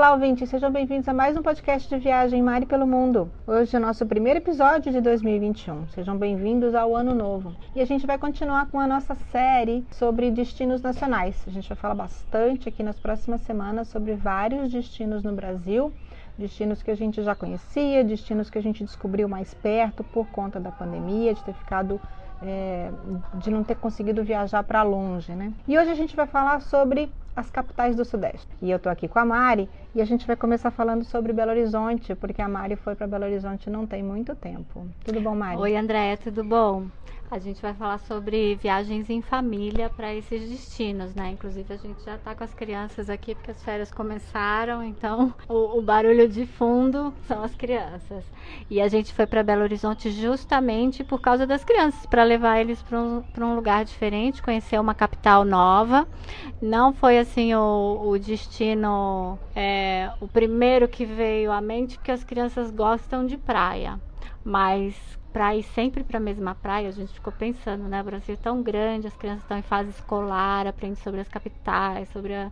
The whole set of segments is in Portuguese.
Olá, ouvintes, sejam bem-vindos a mais um podcast de viagem Mari pelo Mundo. Hoje é o nosso primeiro episódio de 2021. Sejam bem-vindos ao ano novo. E a gente vai continuar com a nossa série sobre destinos nacionais. A gente vai falar bastante aqui nas próximas semanas sobre vários destinos no Brasil destinos que a gente já conhecia, destinos que a gente descobriu mais perto por conta da pandemia, de ter ficado é, de não ter conseguido viajar para longe, né? E hoje a gente vai falar sobre as capitais do Sudeste. E eu tô aqui com a Mari e a gente vai começar falando sobre Belo Horizonte, porque a Mari foi para Belo Horizonte não tem muito tempo. Tudo bom, Mari? Oi, Andréia, tudo bom? A gente vai falar sobre viagens em família para esses destinos, né? Inclusive a gente já está com as crianças aqui porque as férias começaram, então o, o barulho de fundo são as crianças. E a gente foi para Belo Horizonte justamente por causa das crianças, para levar eles para um, um lugar diferente, conhecer uma capital nova. Não foi assim o, o destino, é, o primeiro que veio à mente, porque as crianças gostam de praia. Mas para ir sempre para a mesma praia, a gente ficou pensando, né? O Brasil é tão grande, as crianças estão em fase escolar, aprendem sobre as capitais, sobre a,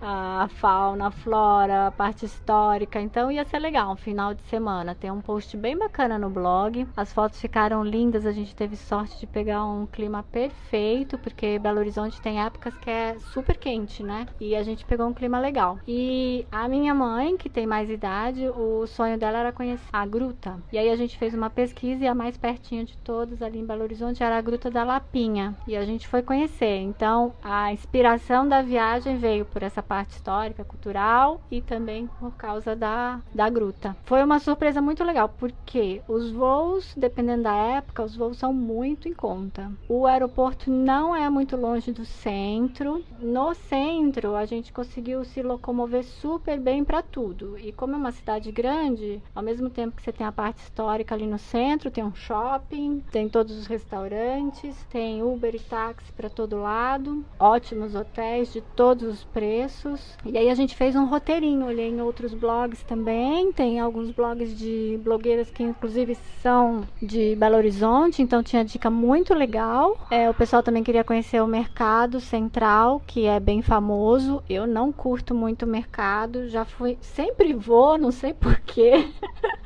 a, fauna, a flora, a parte histórica. Então ia ser legal um final de semana. Tem um post bem bacana no blog. As fotos ficaram lindas, a gente teve sorte de pegar um clima perfeito, porque Belo Horizonte tem épocas que é super quente, né? E a gente pegou um clima legal. E a minha mãe, que tem mais idade, o sonho dela era conhecer a gruta. E aí a gente fez uma pesquisa e a mais pertinho de todos ali em Belo Horizonte era a Gruta da Lapinha. E a gente foi conhecer. Então, a inspiração da viagem veio por essa parte histórica, cultural e também por causa da, da gruta. Foi uma surpresa muito legal, porque os voos, dependendo da época, os voos são muito em conta. O aeroporto não é muito longe do centro. No centro, a gente conseguiu se locomover super bem para tudo. E como é uma cidade grande, ao mesmo tempo que você tem a parte histórica ali no centro, tem um shopping, tem todos os restaurantes, tem Uber e táxi para todo lado, ótimos hotéis de todos os preços. E aí a gente fez um roteirinho, olhei em outros blogs também, tem alguns blogs de blogueiras que inclusive são de Belo Horizonte, então tinha dica muito legal. É, o pessoal também queria conhecer o mercado central, que é bem famoso. Eu não curto muito o mercado, já fui, sempre vou, não sei porquê.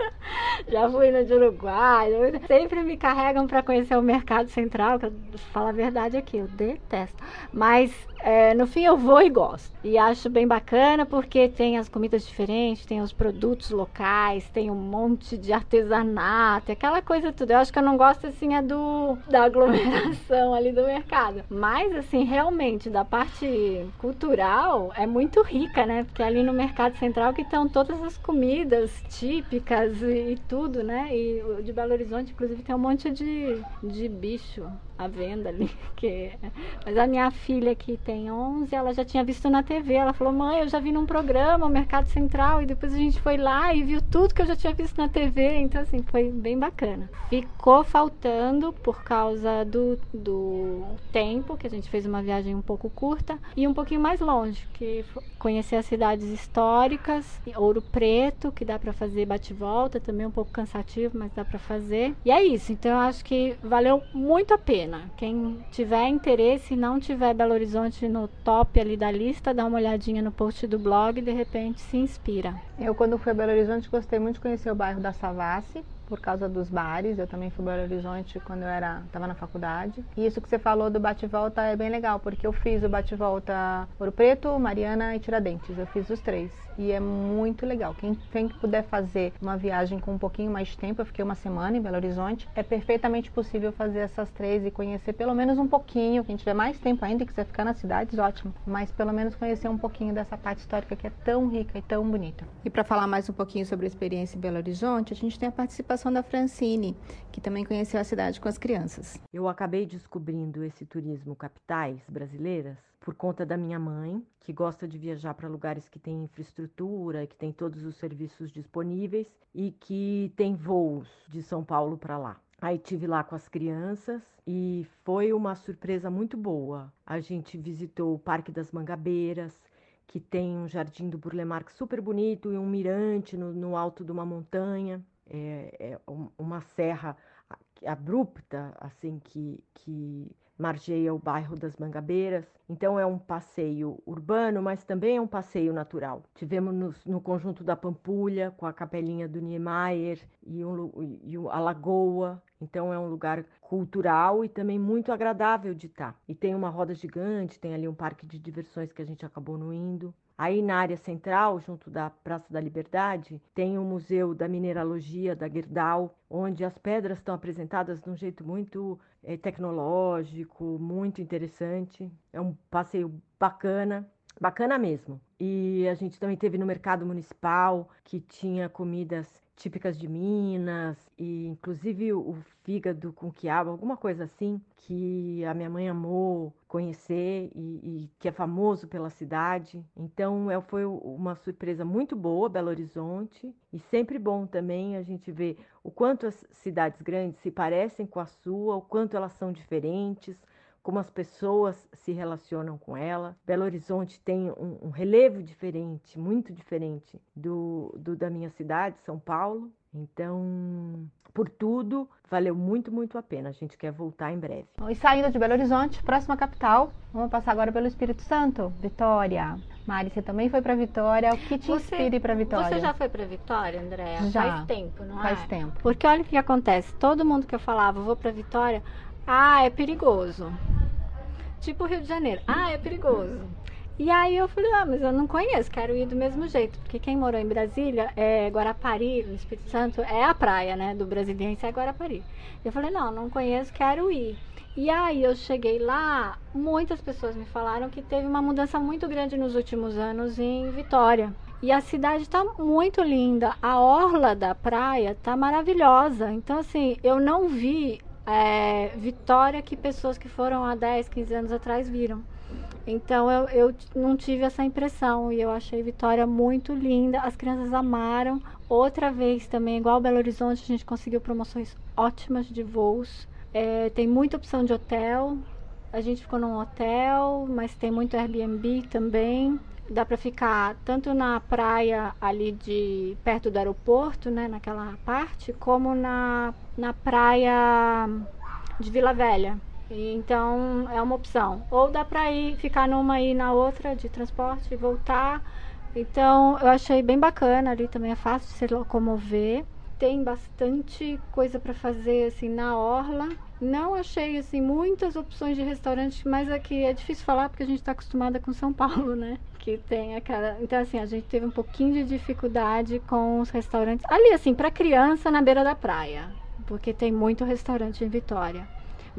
já fui no de Uruguai, sempre me carregam para conhecer o mercado central, que eu falo a verdade aqui, eu detesto. Mas é, no fim eu vou e gosto. E acho bem bacana porque tem as comidas diferentes, tem os produtos locais, tem um monte de artesanato, aquela coisa tudo. Eu acho que eu não gosto assim é do da aglomeração ali do mercado. Mas assim, realmente da parte cultural é muito rica, né? Porque ali no mercado central que estão todas as comidas típicas e, e tudo, né? E de Belo Horizonte inclusive tem um monte de, de bicho à venda ali, que mas a minha filha que tem 11, ela já tinha visto na TV, ela falou: "Mãe, eu já vi num programa, o Mercado Central", e depois a gente foi lá e viu tudo que eu já tinha visto na TV, então assim, foi bem bacana. Ficou faltando por causa do, do tempo, que a gente fez uma viagem um pouco curta e um pouquinho mais longe, que conhecer as cidades históricas, Ouro Preto, que dá para fazer bate-volta, também um pouco cansativo, mas dá para fazer. E é isso, então eu acho que valeu muito a pena pena. Quem tiver interesse e não tiver Belo Horizonte no top ali da lista, dá uma olhadinha no post do blog e de repente se inspira. Eu quando fui a Belo Horizonte gostei muito de conhecer o bairro da Savassi, por causa dos bares. Eu também fui para Belo Horizonte quando eu era estava na faculdade. E isso que você falou do bate-volta é bem legal, porque eu fiz o bate-volta Ouro Preto, Mariana e Tiradentes. Eu fiz os três. E é muito legal. Quem, quem puder fazer uma viagem com um pouquinho mais de tempo, eu fiquei uma semana em Belo Horizonte, é perfeitamente possível fazer essas três e conhecer pelo menos um pouquinho. Quem tiver mais tempo ainda e quiser ficar nas cidades, ótimo. Mas pelo menos conhecer um pouquinho dessa parte histórica que é tão rica e tão bonita. E para falar mais um pouquinho sobre a experiência em Belo Horizonte, a gente tem a participação participação da Francine, que também conheceu a cidade com as crianças. Eu acabei descobrindo esse turismo capitais brasileiras por conta da minha mãe, que gosta de viajar para lugares que têm infraestrutura, que tem todos os serviços disponíveis e que tem voos de São Paulo para lá. Aí tive lá com as crianças e foi uma surpresa muito boa. A gente visitou o Parque das Mangabeiras, que tem um jardim do Burle Marx super bonito e um mirante no, no alto de uma montanha é, é uma serra abrupta, assim, que, que margeia o bairro das Mangabeiras. Então é um passeio urbano, mas também é um passeio natural. Tivemos no, no conjunto da Pampulha, com a capelinha do Niemeyer e, um, e a lagoa. Então é um lugar cultural e também muito agradável de estar. E tem uma roda gigante, tem ali um parque de diversões que a gente acabou não indo. Aí na área central, junto da Praça da Liberdade, tem o Museu da Mineralogia da Gerdau, onde as pedras estão apresentadas de um jeito muito é, tecnológico, muito interessante. É um passeio bacana, bacana mesmo. E a gente também teve no mercado municipal, que tinha comidas típicas de Minas, e inclusive o fígado com quiabo, alguma coisa assim, que a minha mãe amou conhecer e, e que é famoso pela cidade. Então é, foi uma surpresa muito boa, Belo Horizonte, e sempre bom também a gente ver o quanto as cidades grandes se parecem com a sua, o quanto elas são diferentes, como as pessoas se relacionam com ela. Belo Horizonte tem um, um relevo diferente, muito diferente do, do da minha cidade, São Paulo. Então, por tudo, valeu muito, muito a pena. A gente quer voltar em breve. E saindo de Belo Horizonte, próxima capital, vamos passar agora pelo Espírito Santo, Vitória. Mari, você também foi para Vitória. O que te você, inspira para Vitória? Você já foi para Vitória, Andréa? Já. Faz tempo, não Faz é? Faz tempo. Porque olha o que acontece. Todo mundo que eu falava, vou para Vitória, ah, é perigoso. Tipo Rio de Janeiro. Ah, é perigoso. E aí eu falei, ah, mas eu não conheço, quero ir do mesmo jeito. Porque quem morou em Brasília, é Guarapari, no Espírito Santo, é a praia, né? Do brasiliense é Guarapari. Eu falei, não, não conheço, quero ir. E aí eu cheguei lá, muitas pessoas me falaram que teve uma mudança muito grande nos últimos anos em Vitória. E a cidade está muito linda, a orla da praia está maravilhosa. Então, assim, eu não vi é, Vitória que pessoas que foram há 10, 15 anos atrás viram. Então eu, eu não tive essa impressão e eu achei Vitória muito linda. As crianças amaram. Outra vez também, igual Belo Horizonte, a gente conseguiu promoções ótimas de voos. É, tem muita opção de hotel. A gente ficou num hotel, mas tem muito Airbnb também. Dá para ficar tanto na praia ali de perto do aeroporto, né, naquela parte, como na, na praia de Vila Velha. Então é uma opção. Ou dá para ir ficar numa e na outra de transporte e voltar. Então eu achei bem bacana ali também é fácil de se locomover. Tem bastante coisa para fazer assim na orla. Não achei assim muitas opções de restaurante, mas aqui é difícil falar porque a gente está acostumada com São Paulo, né? Que tem aquela. Então assim a gente teve um pouquinho de dificuldade com os restaurantes ali assim para criança na beira da praia, porque tem muito restaurante em Vitória.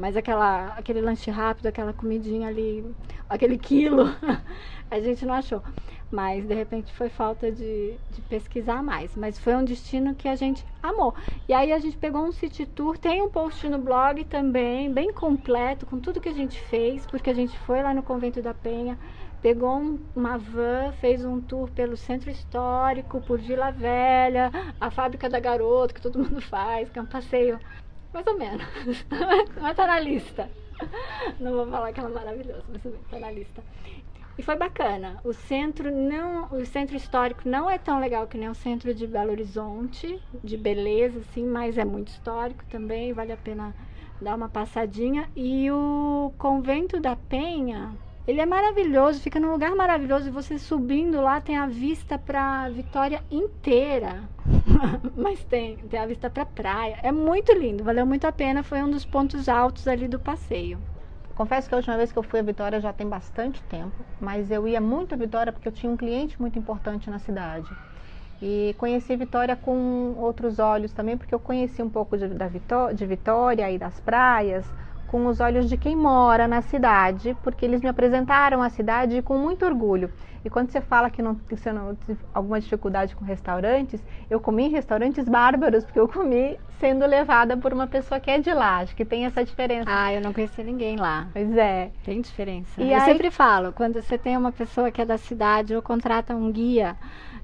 Mas aquela, aquele lanche rápido, aquela comidinha ali, aquele quilo, a gente não achou. Mas de repente foi falta de, de pesquisar mais. Mas foi um destino que a gente amou. E aí a gente pegou um city tour, tem um post no blog também, bem completo, com tudo que a gente fez, porque a gente foi lá no Convento da Penha, pegou um, uma van, fez um tour pelo centro histórico, por Vila Velha, a fábrica da Garoto, que todo mundo faz, que é um passeio mais ou menos. mas tá na lista. Não vou falar que ela é maravilhosa, mas tá na lista. E foi bacana. O centro não, o centro histórico não é tão legal que nem o centro de Belo Horizonte, de beleza assim, mas é muito histórico também, vale a pena dar uma passadinha. E o convento da Penha, ele é maravilhoso, fica num lugar maravilhoso e você subindo lá tem a vista para Vitória inteira. Mas tem, tem a vista para praia. É muito lindo, valeu muito a pena, foi um dos pontos altos ali do passeio. Confesso que a última vez que eu fui a Vitória já tem bastante tempo, mas eu ia muito a Vitória porque eu tinha um cliente muito importante na cidade. E conheci Vitória com outros olhos também, porque eu conheci um pouco de, da de Vitória e das praias, com os olhos de quem mora na cidade, porque eles me apresentaram a cidade com muito orgulho. E quando você fala que, não, que você não tem alguma dificuldade com restaurantes, eu comi em restaurantes bárbaros, porque eu comi sendo levada por uma pessoa que é de lá. Acho que tem essa diferença. Ah, eu não conheci ninguém lá. Pois é. Tem diferença. E eu aí... sempre falo, quando você tem uma pessoa que é da cidade ou contrata um guia,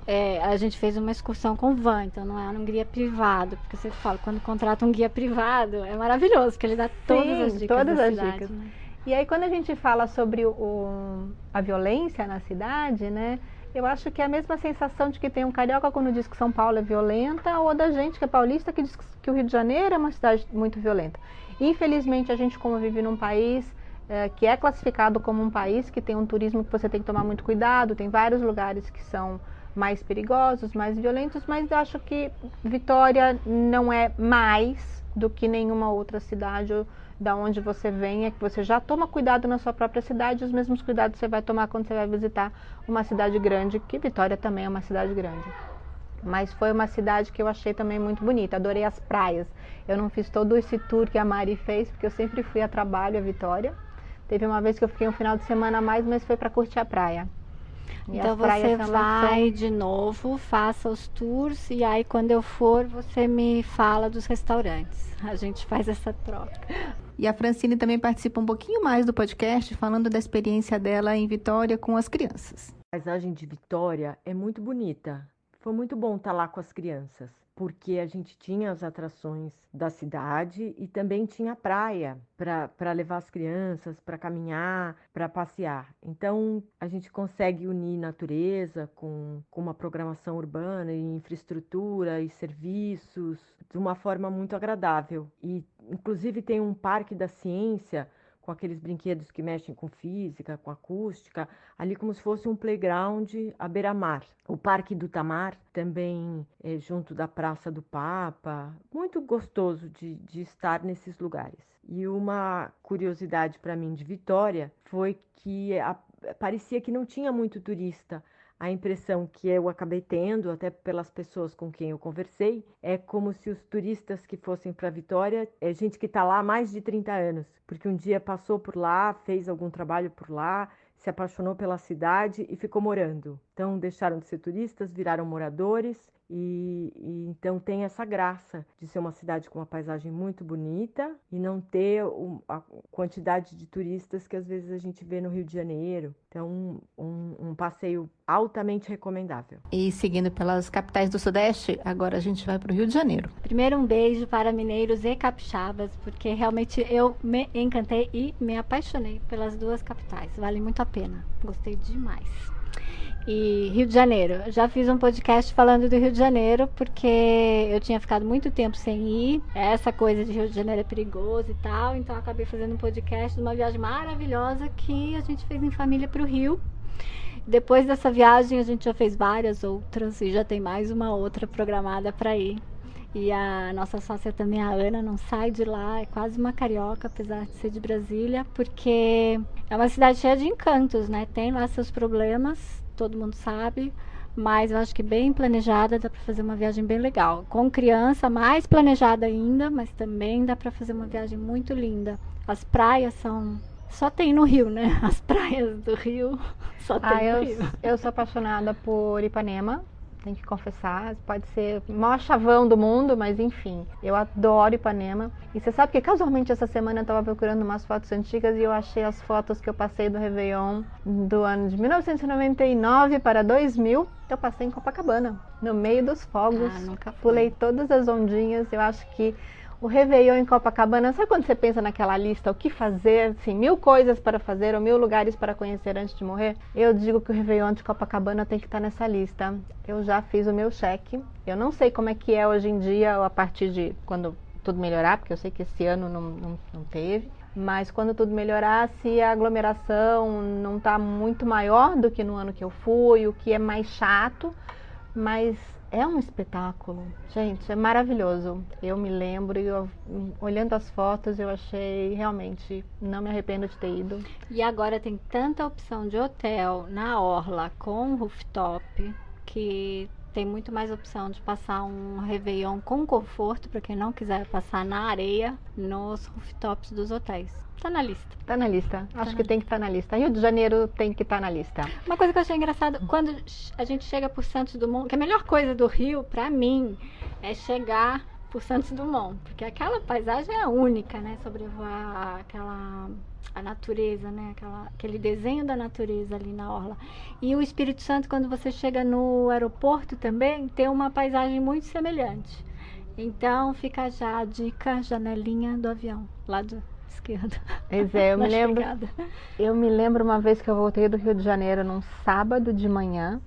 é, a gente fez uma excursão com van, então não é um guia privado, porque você fala, quando contrata um guia privado, é maravilhoso, porque ele dá todas Sim, as dicas. Todas as cidade, dicas. Né? E aí quando a gente fala sobre o, a violência na cidade, né? Eu acho que é a mesma sensação de que tem um carioca quando diz que São Paulo é violenta, ou da gente que é paulista que diz que o Rio de Janeiro é uma cidade muito violenta. Infelizmente, a gente, como vive num país é, que é classificado como um país que tem um turismo que você tem que tomar muito cuidado, tem vários lugares que são mais perigosos, mais violentos, mas acho que Vitória não é mais do que nenhuma outra cidade da onde você vem, é que você já toma cuidado na sua própria cidade, os mesmos cuidados você vai tomar quando você vai visitar uma cidade grande, que Vitória também é uma cidade grande. Mas foi uma cidade que eu achei também muito bonita, adorei as praias. Eu não fiz todo esse tour que a Mari fez, porque eu sempre fui a trabalho a Vitória. Teve uma vez que eu fiquei um final de semana a mais, mas foi para curtir a praia. E então você vai de novo, faça os tours e aí quando eu for você me fala dos restaurantes. A gente faz essa troca. E a Francine também participa um pouquinho mais do podcast falando da experiência dela em Vitória com as crianças. A paisagem de Vitória é muito bonita. Foi muito bom estar lá com as crianças porque a gente tinha as atrações da cidade e também tinha praia para levar as crianças, para caminhar, para passear. Então a gente consegue unir natureza com, com uma programação urbana e infraestrutura e serviços de uma forma muito agradável. E inclusive tem um parque da ciência com aqueles brinquedos que mexem com física, com acústica, ali como se fosse um playground à beira-mar. O Parque do Tamar, também é, junto da Praça do Papa, muito gostoso de, de estar nesses lugares. E uma curiosidade para mim de Vitória foi que a, parecia que não tinha muito turista a impressão que eu acabei tendo, até pelas pessoas com quem eu conversei, é como se os turistas que fossem para Vitória é gente que está lá há mais de 30 anos, porque um dia passou por lá, fez algum trabalho por lá, se apaixonou pela cidade e ficou morando. Então deixaram de ser turistas, viraram moradores e, e, então tem essa graça de ser uma cidade com uma paisagem muito bonita e não ter um, a quantidade de turistas que às vezes a gente vê no Rio de Janeiro. Então, um, um passeio altamente recomendável. E seguindo pelas capitais do Sudeste, agora a gente vai para o Rio de Janeiro. Primeiro, um beijo para mineiros e capixabas, porque realmente eu me encantei e me apaixonei pelas duas capitais. Vale muito a pena. Gostei demais e Rio de Janeiro. Já fiz um podcast falando do Rio de Janeiro porque eu tinha ficado muito tempo sem ir. Essa coisa de Rio de Janeiro é perigoso e tal, então acabei fazendo um podcast de uma viagem maravilhosa que a gente fez em família para o Rio. Depois dessa viagem a gente já fez várias outras e já tem mais uma outra programada para ir. E a nossa sócia também, a Ana, não sai de lá, é quase uma carioca, apesar de ser de Brasília, porque é uma cidade cheia de encantos, né? Tem lá seus problemas, todo mundo sabe, mas eu acho que bem planejada dá para fazer uma viagem bem legal. Com criança, mais planejada ainda, mas também dá para fazer uma viagem muito linda. As praias são só tem no Rio, né? As praias do Rio só tem ah, no eu, Rio. Eu sou apaixonada por Ipanema tem que confessar. Pode ser o maior chavão do mundo, mas enfim, eu adoro Ipanema. E você sabe que casualmente essa semana eu estava procurando umas fotos antigas e eu achei as fotos que eu passei do Réveillon do ano de 1999 para 2000. Eu passei em Copacabana, no meio dos fogos. Ah, Pulei todas as ondinhas. Eu acho que o Réveillon em Copacabana, sabe quando você pensa naquela lista, o que fazer, assim, mil coisas para fazer ou mil lugares para conhecer antes de morrer? Eu digo que o Réveillon de Copacabana tem que estar nessa lista. Eu já fiz o meu cheque. Eu não sei como é que é hoje em dia, ou a partir de quando tudo melhorar, porque eu sei que esse ano não, não, não teve. Mas quando tudo melhorar, se a aglomeração não está muito maior do que no ano que eu fui, o que é mais chato, mas é um espetáculo. Gente, é maravilhoso. Eu me lembro e olhando as fotos eu achei realmente, não me arrependo de ter ido. E agora tem tanta opção de hotel na orla com rooftop que tem muito mais opção de passar um Réveillon com conforto para quem não quiser passar na areia nos rooftops dos hotéis. Tá na lista. Tá na lista. Tá Acho na que lista. tem que estar tá na lista. Rio de Janeiro tem que estar tá na lista. Uma coisa que eu achei engraçado, quando a gente chega por Santos Dumont, que a melhor coisa do Rio, para mim, é chegar por Santos Dumont, porque aquela paisagem é única, né? Sobrevoar aquela a natureza, né? Aquela, aquele desenho da natureza ali na orla. E o Espírito Santo, quando você chega no aeroporto também, tem uma paisagem muito semelhante. Então fica já a dica, janelinha do avião, lá do, esquerda. Pois é, eu me lembro. Eu me lembro uma vez que eu voltei do Rio de Janeiro num sábado de manhã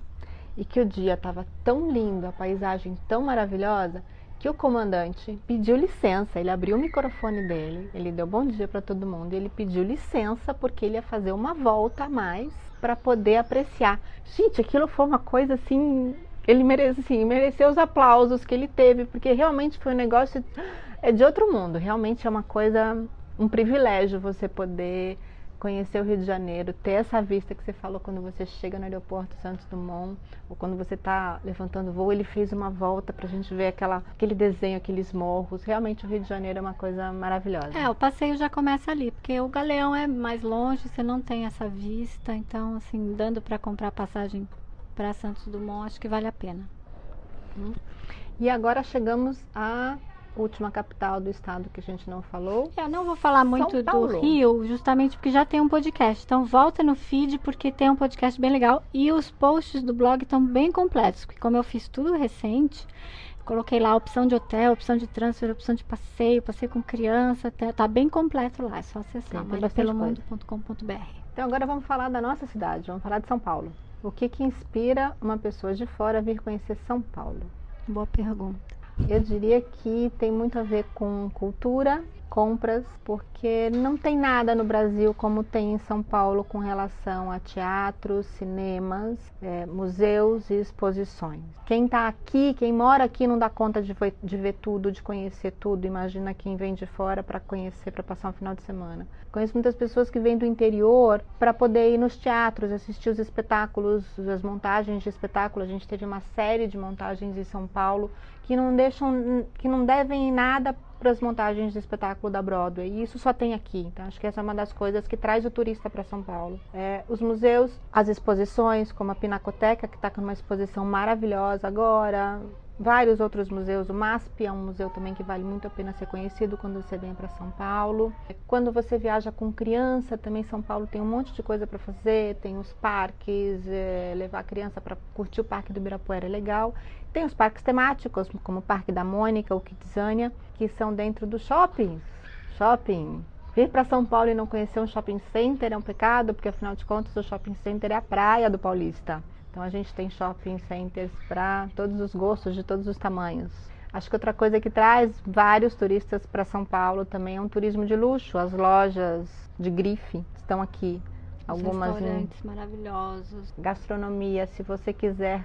e que o dia estava tão lindo, a paisagem tão maravilhosa, que o comandante pediu licença, ele abriu o microfone dele, ele deu bom dia para todo mundo, ele pediu licença porque ele ia fazer uma volta a mais para poder apreciar. Gente, aquilo foi uma coisa assim, ele merece, assim, mereceu os aplausos que ele teve, porque realmente foi um negócio é de outro mundo, realmente é uma coisa, um privilégio você poder conhecer o Rio de Janeiro, ter essa vista que você falou quando você chega no aeroporto Santos Dumont, ou quando você está levantando voo, ele fez uma volta para a gente ver aquela, aquele desenho, aqueles morros. Realmente o Rio de Janeiro é uma coisa maravilhosa. É, o passeio já começa ali, porque o Galeão é mais longe, você não tem essa vista, então assim, dando para comprar passagem para Santos Dumont, acho que vale a pena. E agora chegamos a última capital do estado que a gente não falou. Eu não vou falar muito do Rio, justamente porque já tem um podcast. Então volta no feed porque tem um podcast bem legal e os posts do blog estão bem completos, porque como eu fiz tudo recente, coloquei lá a opção de hotel, opção de transfer, opção de passeio, passeio com criança, tá, tá bem completo lá, é só acessar maripelomundo.com.br. Então agora vamos falar da nossa cidade, vamos falar de São Paulo. O que que inspira uma pessoa de fora a vir conhecer São Paulo? Boa pergunta. Eu diria que tem muito a ver com cultura, compras, porque não tem nada no Brasil como tem em São Paulo com relação a teatros, cinemas, é, museus e exposições. Quem está aqui, quem mora aqui, não dá conta de, de ver tudo, de conhecer tudo. Imagina quem vem de fora para conhecer, para passar um final de semana. Conheço muitas pessoas que vêm do interior para poder ir nos teatros, assistir os espetáculos, as montagens de espetáculo. A gente teve uma série de montagens em São Paulo que não deixam, que não devem nada para as montagens de espetáculo da Broadway. E isso só tem aqui. Então, acho que essa é uma das coisas que traz o turista para São Paulo. É, os museus, as exposições, como a Pinacoteca, que está com uma exposição maravilhosa agora. Vários outros museus. O MASP é um museu também que vale muito a pena ser conhecido quando você vem para São Paulo. Quando você viaja com criança, também São Paulo tem um monte de coisa para fazer. Tem os parques, é, levar a criança para curtir o Parque do Ibirapuera é legal. Tem os parques temáticos, como o Parque da Mônica ou Kidzania, que são dentro dos shoppings. Shopping. Vir para São Paulo e não conhecer um shopping center é um pecado, porque afinal de contas o shopping center é a praia do paulista. Então a gente tem shopping centers para todos os gostos, de todos os tamanhos. Acho que outra coisa que traz vários turistas para São Paulo também é um turismo de luxo. As lojas de grife estão aqui algumas restaurantes maravilhosos, gastronomia, se você quiser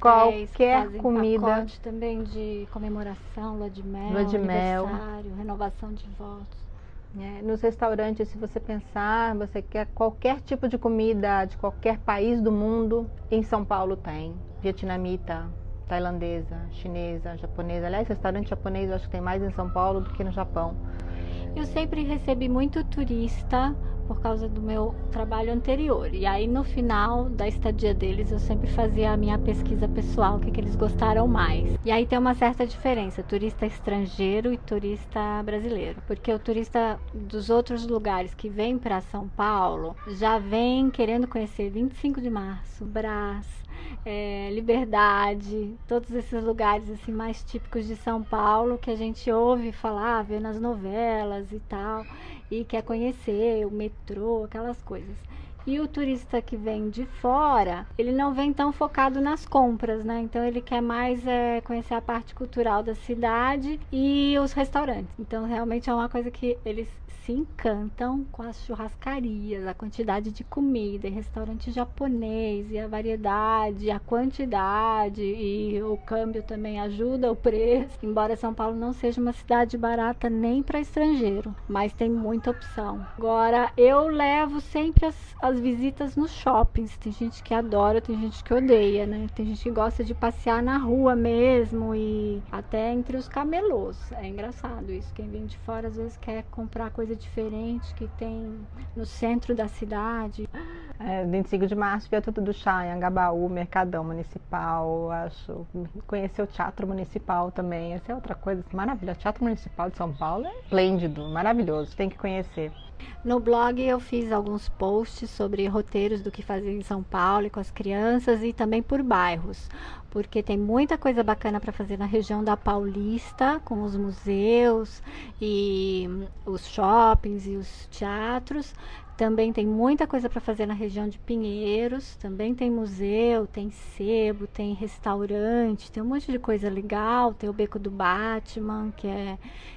qualquer comida, também de comemoração, lua de mel, lua de mel. renovação de votos. É, nos restaurantes, se você pensar, você quer qualquer tipo de comida de qualquer país do mundo, em São Paulo tem. Vietnamita, tailandesa, chinesa, japonesa. Aliás, restaurante japonês eu acho que tem mais em São Paulo do que no Japão. Eu sempre recebi muito turista por causa do meu trabalho anterior. E aí no final da estadia deles eu sempre fazia a minha pesquisa pessoal, o que, que eles gostaram mais. E aí tem uma certa diferença, turista estrangeiro e turista brasileiro. Porque o turista dos outros lugares que vem para São Paulo já vem querendo conhecer 25 de março, Brás, é, Liberdade, todos esses lugares assim mais típicos de São Paulo que a gente ouve falar, vê nas novelas e tal e quer conhecer o metrô, aquelas coisas. E o turista que vem de fora, ele não vem tão focado nas compras, né? Então ele quer mais é, conhecer a parte cultural da cidade e os restaurantes. Então realmente é uma coisa que eles se encantam com as churrascarias, a quantidade de comida, e restaurante japonês, e a variedade, a quantidade, e o câmbio também ajuda o preço. Embora São Paulo não seja uma cidade barata nem para estrangeiro, mas tem muita opção. Agora, eu levo sempre as, as visitas nos shoppings. Tem gente que adora, tem gente que odeia, né? Tem gente que gosta de passear na rua mesmo e até entre os camelôs. É engraçado isso. Quem vem de fora às vezes quer comprar coisa diferente que tem no centro da cidade. É, 25 de março, Viaduto do Chá, em Angabaú, Mercadão Municipal, acho. Conhecer o Teatro Municipal também, essa é outra coisa maravilhosa. O Teatro Municipal de São Paulo é esplêndido, maravilhoso, tem que conhecer. No blog eu fiz alguns posts sobre roteiros do que fazer em São Paulo e com as crianças e também por bairros, porque tem muita coisa bacana para fazer na região da Paulista, com os museus e os shoppings e os teatros. Também tem muita coisa para fazer na região de Pinheiros, também tem museu, tem sebo, tem restaurante, tem um monte de coisa legal, tem o Beco do Batman, que é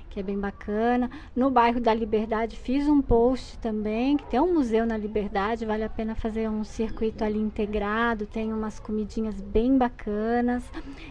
que é bem bacana. No bairro da Liberdade fiz um post também, que tem um museu na Liberdade, vale a pena fazer um circuito ali integrado, tem umas comidinhas bem bacanas.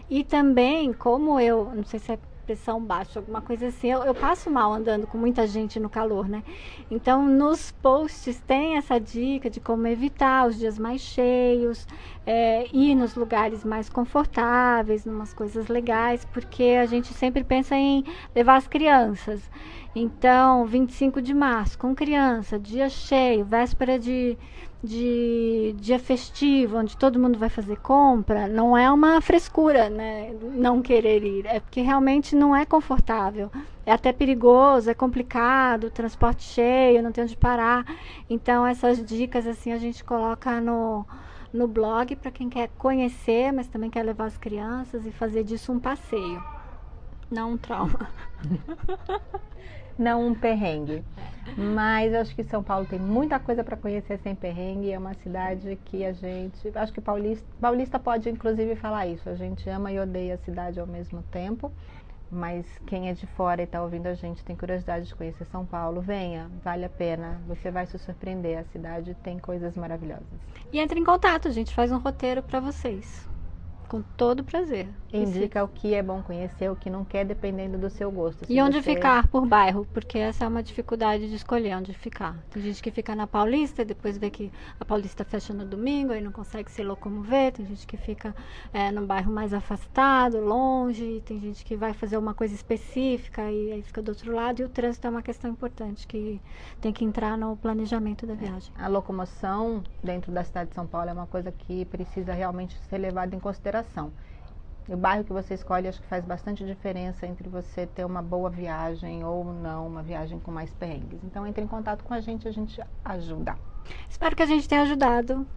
E também, como eu, não sei se é pressão baixa, alguma coisa assim. Eu, eu, passo mal andando com muita gente no calor, né? Então, nos posts tem essa dica de como evitar os dias mais cheios, é, ir nos lugares mais confortáveis, umas coisas legais, porque a gente sempre pensa em levar as crianças. Então, 25 de março, com criança, dia cheio, véspera de de dia festivo, onde todo mundo vai fazer compra, não é uma frescura, né? Não querer ir, é porque realmente não é confortável. É até perigoso, é complicado, transporte cheio, não tem onde parar. Então essas dicas assim a gente coloca no no blog para quem quer conhecer, mas também quer levar as crianças e fazer disso um passeio, não um trauma. não um perrengue. Mas acho que São Paulo tem muita coisa para conhecer sem perrengue. É uma cidade que a gente. Acho que paulista, paulista pode inclusive falar isso. A gente ama e odeia a cidade ao mesmo tempo. Mas quem é de fora e está ouvindo a gente tem curiosidade de conhecer São Paulo, venha, vale a pena. Você vai se surpreender. A cidade tem coisas maravilhosas. E entre em contato, a gente faz um roteiro para vocês com todo prazer. Indica o que é bom conhecer, o que não quer, dependendo do seu gosto. Se e onde você... ficar por bairro, porque essa é uma dificuldade de escolher onde ficar. Tem gente que fica na Paulista, depois vê que a Paulista fecha no domingo e não consegue se locomover. Tem gente que fica é, num bairro mais afastado, longe. Tem gente que vai fazer uma coisa específica e aí fica do outro lado. E o trânsito é uma questão importante que tem que entrar no planejamento da viagem. A locomoção dentro da cidade de São Paulo é uma coisa que precisa realmente ser levada em consideração consideração. O bairro que você escolhe acho que faz bastante diferença entre você ter uma boa viagem ou não, uma viagem com mais perrengues. Então entre em contato com a gente, a gente ajuda. Espero que a gente tenha ajudado.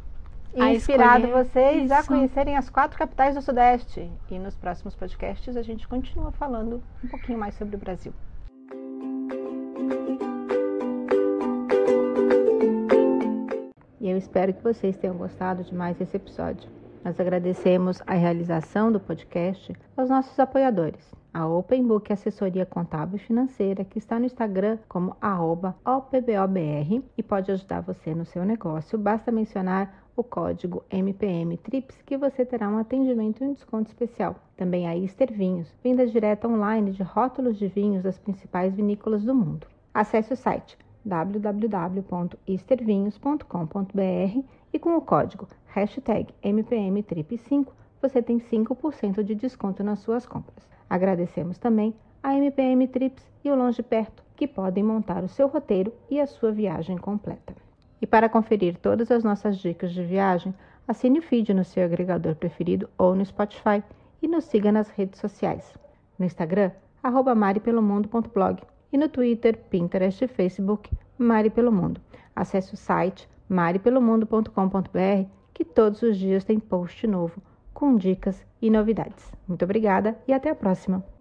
inspirado vocês Isso. a conhecerem as quatro capitais do Sudeste. E nos próximos podcasts a gente continua falando um pouquinho mais sobre o Brasil. E eu espero que vocês tenham gostado de mais esse episódio. Nós agradecemos a realização do podcast aos nossos apoiadores. A Open Book Assessoria Contábil e Financeira, que está no Instagram como OPBOBR e pode ajudar você no seu negócio. Basta mencionar o código MPM TRIPS que você terá um atendimento e um desconto especial. Também a Easter Vinhos, venda direta online de rótulos de vinhos das principais vinícolas do mundo. Acesse o site www.eastervinhos.com.br e com o código hashtag MPMTRIP5 você tem 5% de desconto nas suas compras. Agradecemos também a MPM Trips e o Longe Perto, que podem montar o seu roteiro e a sua viagem completa. E para conferir todas as nossas dicas de viagem, assine o feed no seu agregador preferido ou no Spotify e nos siga nas redes sociais. No Instagram, arroba maripelomundo.blog e no Twitter, Pinterest e Facebook, Mari Pelo Mundo. Acesse o site maripelomundo.com.br que todos os dias tem post novo com dicas e novidades. Muito obrigada e até a próxima!